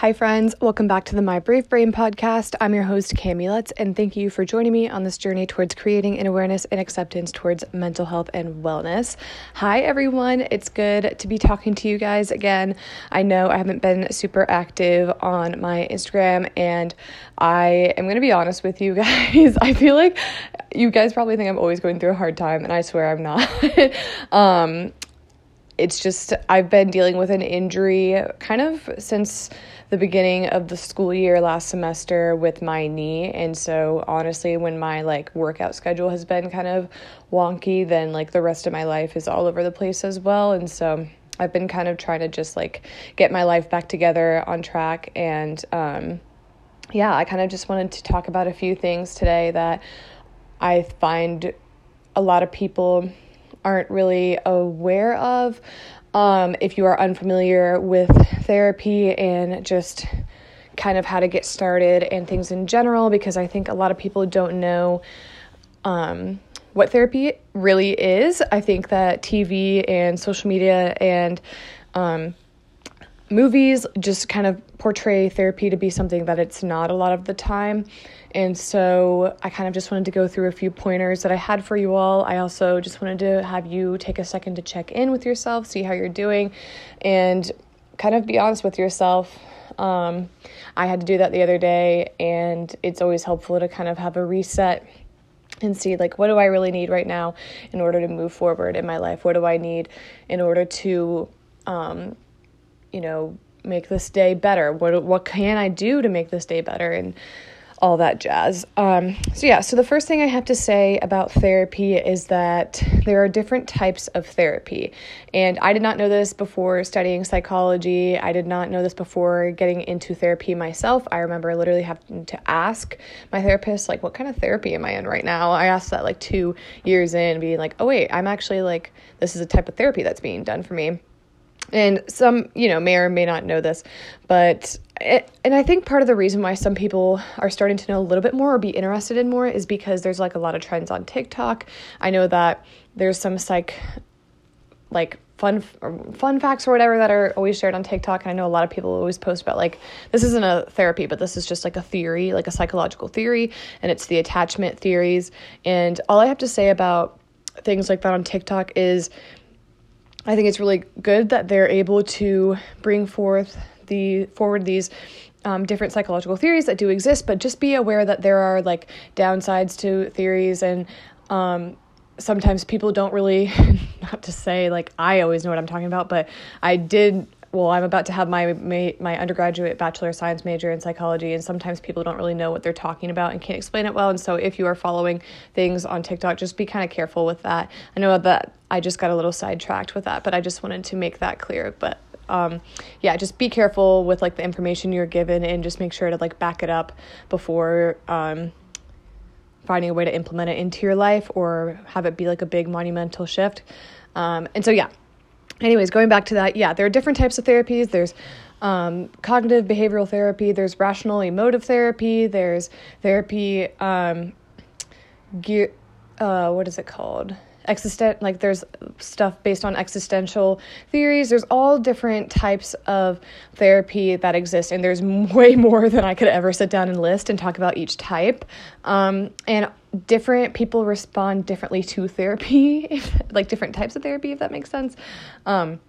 Hi, friends. Welcome back to the My Brave Brain podcast. I'm your host, Cami Lutz, and thank you for joining me on this journey towards creating an awareness and acceptance towards mental health and wellness. Hi, everyone. It's good to be talking to you guys again. I know I haven't been super active on my Instagram, and I am going to be honest with you guys. I feel like you guys probably think I'm always going through a hard time, and I swear I'm not. um, it's just, I've been dealing with an injury kind of since the beginning of the school year last semester with my knee. And so, honestly, when my like workout schedule has been kind of wonky, then like the rest of my life is all over the place as well. And so, I've been kind of trying to just like get my life back together on track. And um, yeah, I kind of just wanted to talk about a few things today that I find a lot of people aren't really aware of. Um, if you are unfamiliar with therapy and just kind of how to get started and things in general, because I think a lot of people don't know um, what therapy really is. I think that TV and social media and um, movies just kind of portray therapy to be something that it's not a lot of the time. And so I kind of just wanted to go through a few pointers that I had for you all. I also just wanted to have you take a second to check in with yourself, see how you're doing, and kind of be honest with yourself. Um, I had to do that the other day, and it's always helpful to kind of have a reset and see like what do I really need right now in order to move forward in my life? What do I need in order to um, you know, make this day better? What what can I do to make this day better? And all that jazz. Um, so, yeah, so the first thing I have to say about therapy is that there are different types of therapy. And I did not know this before studying psychology. I did not know this before getting into therapy myself. I remember literally having to ask my therapist, like, what kind of therapy am I in right now? I asked that like two years in, being like, oh, wait, I'm actually like, this is a type of therapy that's being done for me and some you know may or may not know this but it, and i think part of the reason why some people are starting to know a little bit more or be interested in more is because there's like a lot of trends on tiktok. I know that there's some psych like fun fun facts or whatever that are always shared on TikTok and I know a lot of people always post about like this isn't a therapy but this is just like a theory like a psychological theory and it's the attachment theories. And all I have to say about things like that on TikTok is I think it's really good that they're able to bring forth the forward these um, different psychological theories that do exist, but just be aware that there are like downsides to theories and um, sometimes people don't really not to say like I always know what I'm talking about, but I did well, I'm about to have my, my my undergraduate bachelor of science major in psychology, and sometimes people don't really know what they're talking about and can't explain it well. And so, if you are following things on TikTok, just be kind of careful with that. I know that I just got a little sidetracked with that, but I just wanted to make that clear. But um, yeah, just be careful with like the information you're given, and just make sure to like back it up before. Um, finding a way to implement it into your life or have it be like a big monumental shift. Um, and so, yeah, anyways, going back to that, yeah, there are different types of therapies. There's um, cognitive behavioral therapy, there's rational emotive therapy, there's therapy, um, gear, uh, what is it called? Existent, like there's stuff based on existential theories. There's all different types of therapy that exist, and there's way more than I could ever sit down and list and talk about each type. Um, and different people respond differently to therapy, if, like different types of therapy, if that makes sense. Um,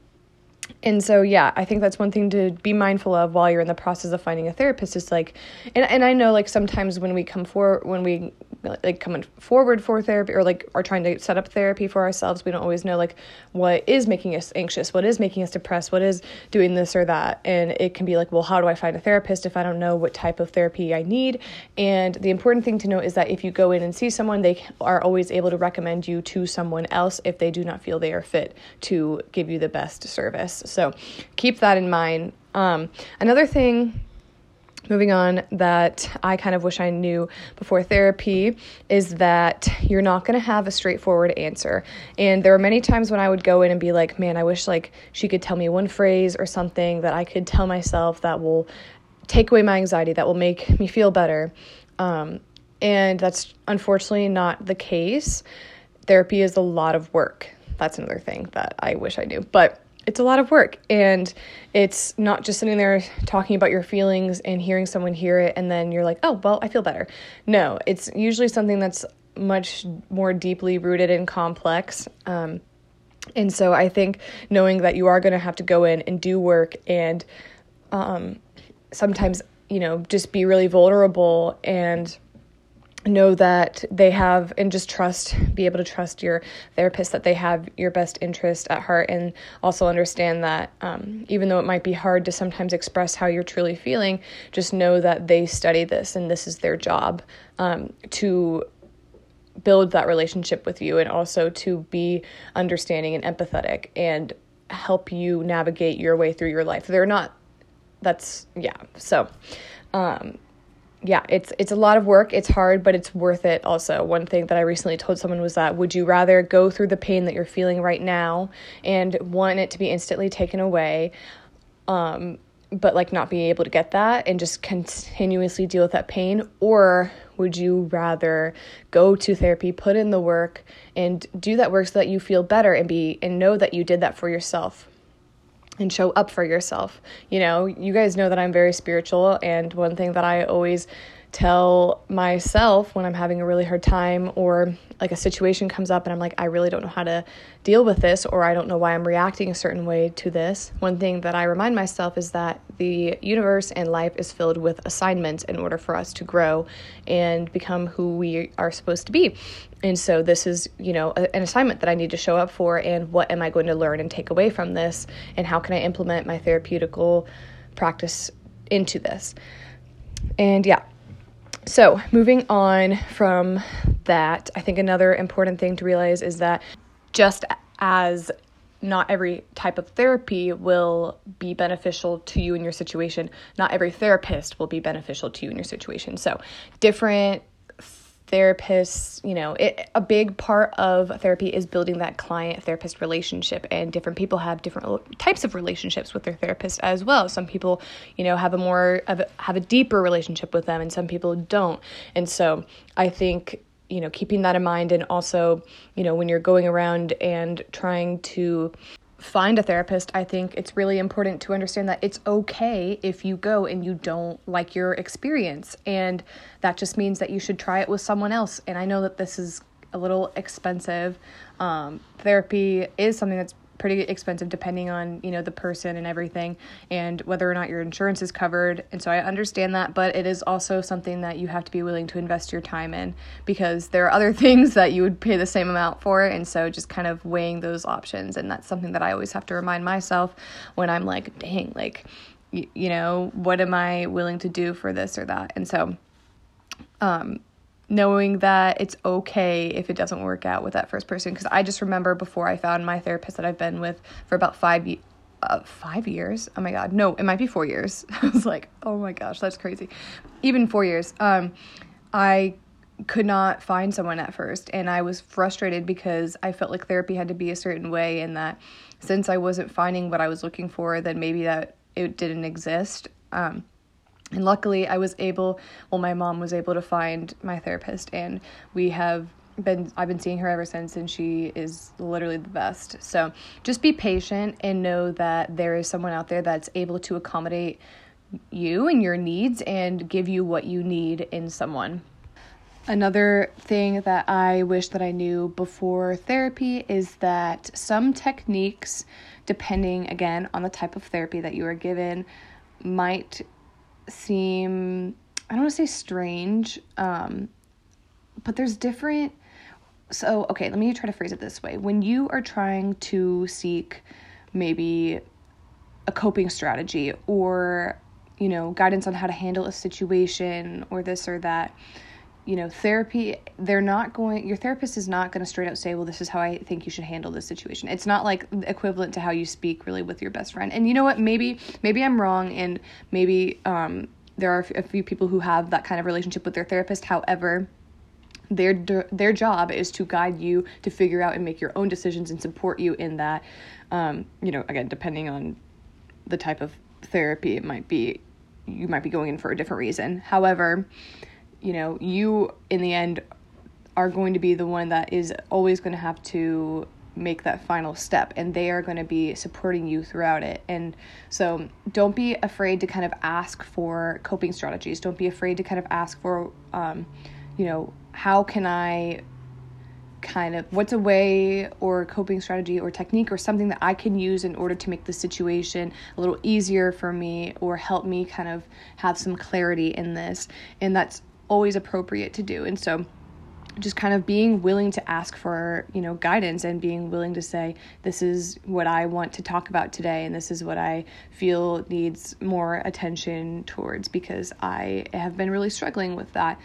and so yeah i think that's one thing to be mindful of while you're in the process of finding a therapist is like and, and i know like sometimes when we come for when we like coming forward for therapy or like are trying to set up therapy for ourselves. We don't always know like what is making us anxious what is making us depressed what is doing this or that. And it can be like well how do i find a therapist if i don't know what type of therapy i need? And the important thing to know is that if you go in and see someone they are always able to recommend you to someone else if they do not feel they are fit to give you the best service. So keep that in mind. Um, another thing moving on that I kind of wish I knew before therapy is that you're not going to have a straightforward answer. And there were many times when I would go in and be like, "Man, I wish like she could tell me one phrase or something that I could tell myself that will take away my anxiety, that will make me feel better." Um, and that's unfortunately not the case. Therapy is a lot of work. That's another thing that I wish I knew. But it's a lot of work and it's not just sitting there talking about your feelings and hearing someone hear it and then you're like oh well i feel better. No it's usually something that's much more deeply rooted and complex um, and so i think knowing that you are going to have to go in and do work and um, sometimes you know just be really vulnerable and know that they have and just trust be able to trust your therapist that they have your best interest at heart and also understand that um, even though it might be hard to sometimes express how you're truly feeling just know that they study this and this is their job um, to build that relationship with you and also to be understanding and empathetic and help you navigate your way through your life. They're not that's yeah so um, yeah, it's it's a lot of work. It's hard, but it's worth it also. One thing that I recently told someone was that would you rather go through the pain that you're feeling right now and want it to be instantly taken away um but like not be able to get that and just continuously deal with that pain or would you rather go to therapy, put in the work and do that work so that you feel better and be and know that you did that for yourself? And show up for yourself. You know, you guys know that I'm very spiritual, and one thing that I always tell myself when I'm having a really hard time or like a situation comes up and I'm like, I really don't know how to deal with this or I don't know why I'm reacting a certain way to this. One thing that I remind myself is that the universe and life is filled with assignments in order for us to grow and become who we are supposed to be. And so this is, you know, a, an assignment that I need to show up for and what am I going to learn and take away from this and how can I implement my therapeutical practice into this. And yeah, so, moving on from that, I think another important thing to realize is that just as not every type of therapy will be beneficial to you in your situation, not every therapist will be beneficial to you in your situation. So, different therapists, you know, it, a big part of therapy is building that client therapist relationship, and different people have different types of relationships with their therapist as well. Some people, you know, have a more have a, have a deeper relationship with them, and some people don't. And so, I think you know keeping that in mind and also you know when you're going around and trying to find a therapist, I think it's really important to understand that it's okay if you go and you don't like your experience. And that just means that you should try it with someone else. And I know that this is a little expensive. Um, therapy is something that's pretty expensive depending on you know the person and everything and whether or not your insurance is covered. And so i understand that but it is also something that you have to be willing to invest your time in because there are other things that you would pay the same amount for. And so just kind of weighing those options. And that's something that i always have to remind myself when i'm like dang like you, you know what am i willing to do for this or that? And so um knowing that it's okay if it doesn't work out with that first person. Because I just remember before I found my therapist that I've been with for about five uh, five years. Oh my god, no, it might be four years. I was like, oh my gosh, that's crazy. Even four years. Um, I could not find someone at first, and I was frustrated because I felt like therapy had to be a certain way, and that since I wasn't finding what I was looking for, then maybe that it didn't exist. Um, and luckily, I was able, well, my mom was able to find my therapist, and we have been I've been seeing her ever since and she is literally the best. So just be patient and know that there is someone out there that's able to accommodate you and your needs and give you what you need in someone. Another thing that I wish that I knew before therapy is that some techniques depending again on the type of therapy that you are given might seem I don't want to say strange, um, but there's different. So, okay, let me try to phrase it this way. When you are trying to seek maybe a coping strategy or, you know, guidance on how to handle a situation or this or that, you know, therapy, they're not going, your therapist is not going to straight out say, well, this is how I think you should handle this situation. It's not like equivalent to how you speak really with your best friend. And you know what? Maybe, maybe I'm wrong and maybe um, there are a few people who have that kind of relationship with their therapist. However, their their job is to guide you to figure out and make your own decisions and support you in that um, you know again depending on the type of therapy it might be you might be going in for a different reason however you know, you in the end are going to be the one that is always going to have to make that final step and they are going to be supporting you throughout it and so don't be afraid to kind of ask for coping strategies don't be afraid to kind of ask for um, you know how can i kind of what's a way or coping strategy or technique or something that I can use in order to make the situation a little easier for me or help me kind of have some clarity in this. And that's always appropriate to do. And so just kind of being willing to ask for you know guidance and being willing to say this is what i want to talk about today and this is what i feel needs more attention towards because i have been really struggling with that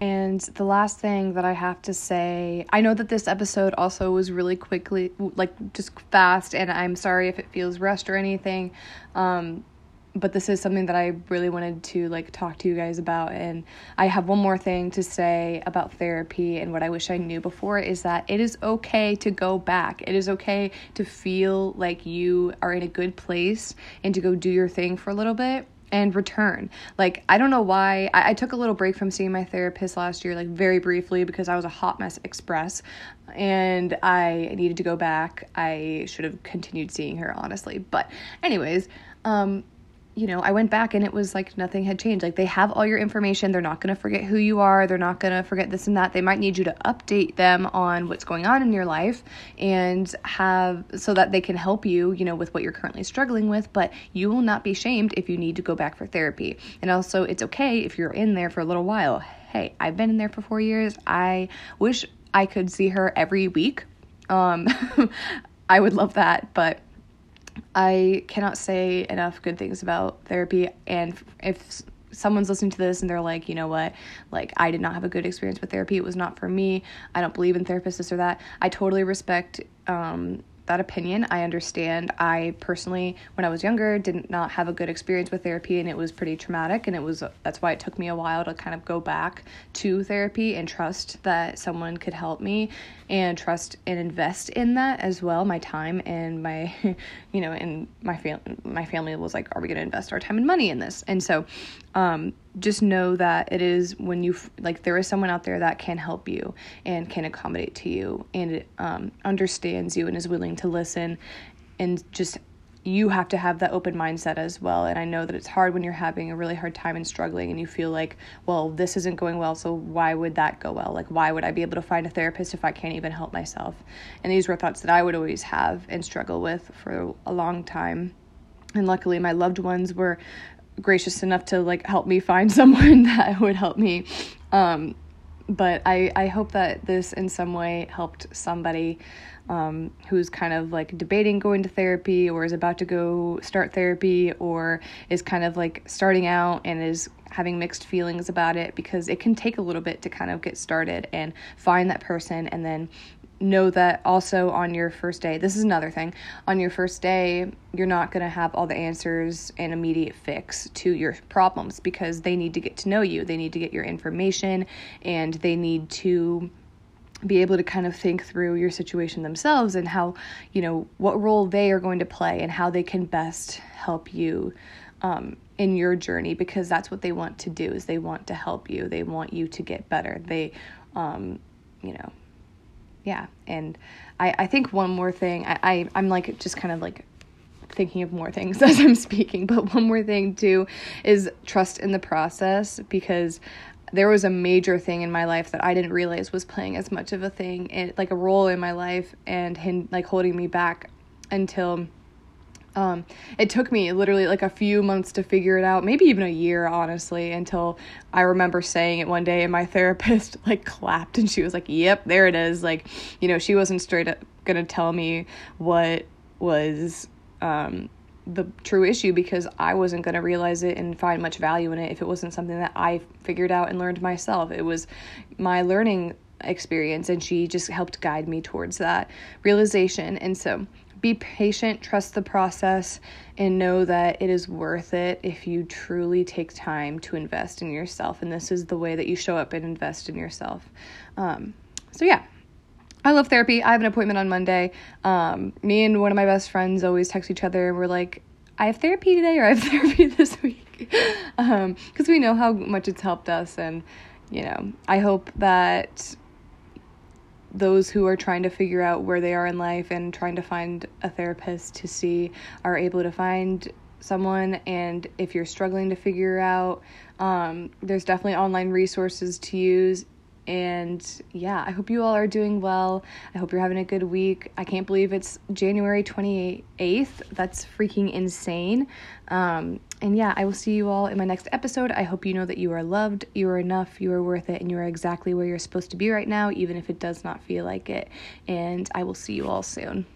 and the last thing that I have to say, I know that this episode also was really quickly, like just fast, and I'm sorry if it feels rushed or anything. Um, but this is something that I really wanted to like talk to you guys about. And I have one more thing to say about therapy and what I wish I knew before is that it is okay to go back. It is okay to feel like you are in a good place and to go do your thing for a little bit and return. Like, I don't know why. I, I, took a little break from seeing my therapist last year, like very briefly, because I was a hot mess express and I needed to go back. I should have continued seeing her, honestly. But, anyways, um, you know, I went back and it was like nothing had changed. Like they have all your information. They're not going to forget who you are. They're not going to forget this and that. They might need you to update them on what's going on in your life and have so that they can help you, you know, with what you're currently struggling with, but you will not be shamed if you need to go back for therapy. And also, it's okay if you're in there for a little while. Hey, I've been in there for 4 years. I wish I could see her every week. Um I would love that, but I cannot say enough good things about therapy. And if someone's listening to this and they're like, you know what, like I did not have a good experience with therapy, it was not for me, I don't believe in therapists, this or that, I totally respect um, that opinion. I understand. I personally, when I was younger, did not have a good experience with therapy, and it was pretty traumatic. And it was that's why it took me a while to kind of go back to therapy and trust that someone could help me, and trust and invest in that as well. My time and my, you know, and my family. My family was like, "Are we going to invest our time and money in this?" And so, um, just know that it is when you like there is someone out there that can help you and can accommodate to you and um, understands you and is willing to listen. And just you have to have that open mindset as well. And i know that it's hard when you're having a really hard time and struggling and you feel like well this isn't going well so why would that go well? Like why would i be able to find a therapist if i can't even help myself? And these were thoughts that i would always have and struggle with for a long time. And luckily my loved ones were gracious enough to like help me find someone that would help me. Um, but I, I hope that this in some way helped somebody um, who's kind of like debating going to therapy or is about to go start therapy or is kind of like starting out and is having mixed feelings about it because it can take a little bit to kind of get started and find that person and then know that also on your first day, this is another thing, on your first day, you're not going to have all the answers and immediate fix to your problems because they need to get to know you. They need to get your information and they need to be able to kind of think through your situation themselves and how, you know, what role they are going to play and how they can best help you um, in your journey because that's what they want to do is they want to help you. They want you to get better. They, um, you know, yeah and i i think one more thing i, I i'm like just kind of like thinking of more things as i'm speaking but one more thing too is trust in the process because there was a major thing in my life that I didn't realize was playing as much of a thing, and like a role in my life, and hin- like holding me back until um, it took me literally like a few months to figure it out, maybe even a year, honestly, until I remember saying it one day and my therapist like clapped and she was like, Yep, there it is. Like, you know, she wasn't straight up gonna tell me what was um, the true issue because I wasn't going to realize it and find much value in it if it wasn't something that I figured out and learned myself. It was my learning experience, and she just helped guide me towards that realization. And so be patient, trust the process, and know that it is worth it if you truly take time to invest in yourself. And this is the way that you show up and invest in yourself. Um, so, yeah. I love therapy. I have an appointment on Monday. Um, me and one of my best friends always text each other and we're like, I have therapy today or I have therapy this week. Because um, we know how much it's helped us. And, you know, I hope that those who are trying to figure out where they are in life and trying to find a therapist to see are able to find someone. And if you're struggling to figure out um, there's definitely online resources to use and yeah, I hope you all are doing well. I hope you're having a good week. I can't believe it's January 28th. That's freaking insane. Um, and yeah, I will see you all in my next episode. I hope you know that you are loved, you are enough, you are worth it, and you are exactly where you're supposed to be right now, even if it does not feel like it. And I will see you all soon.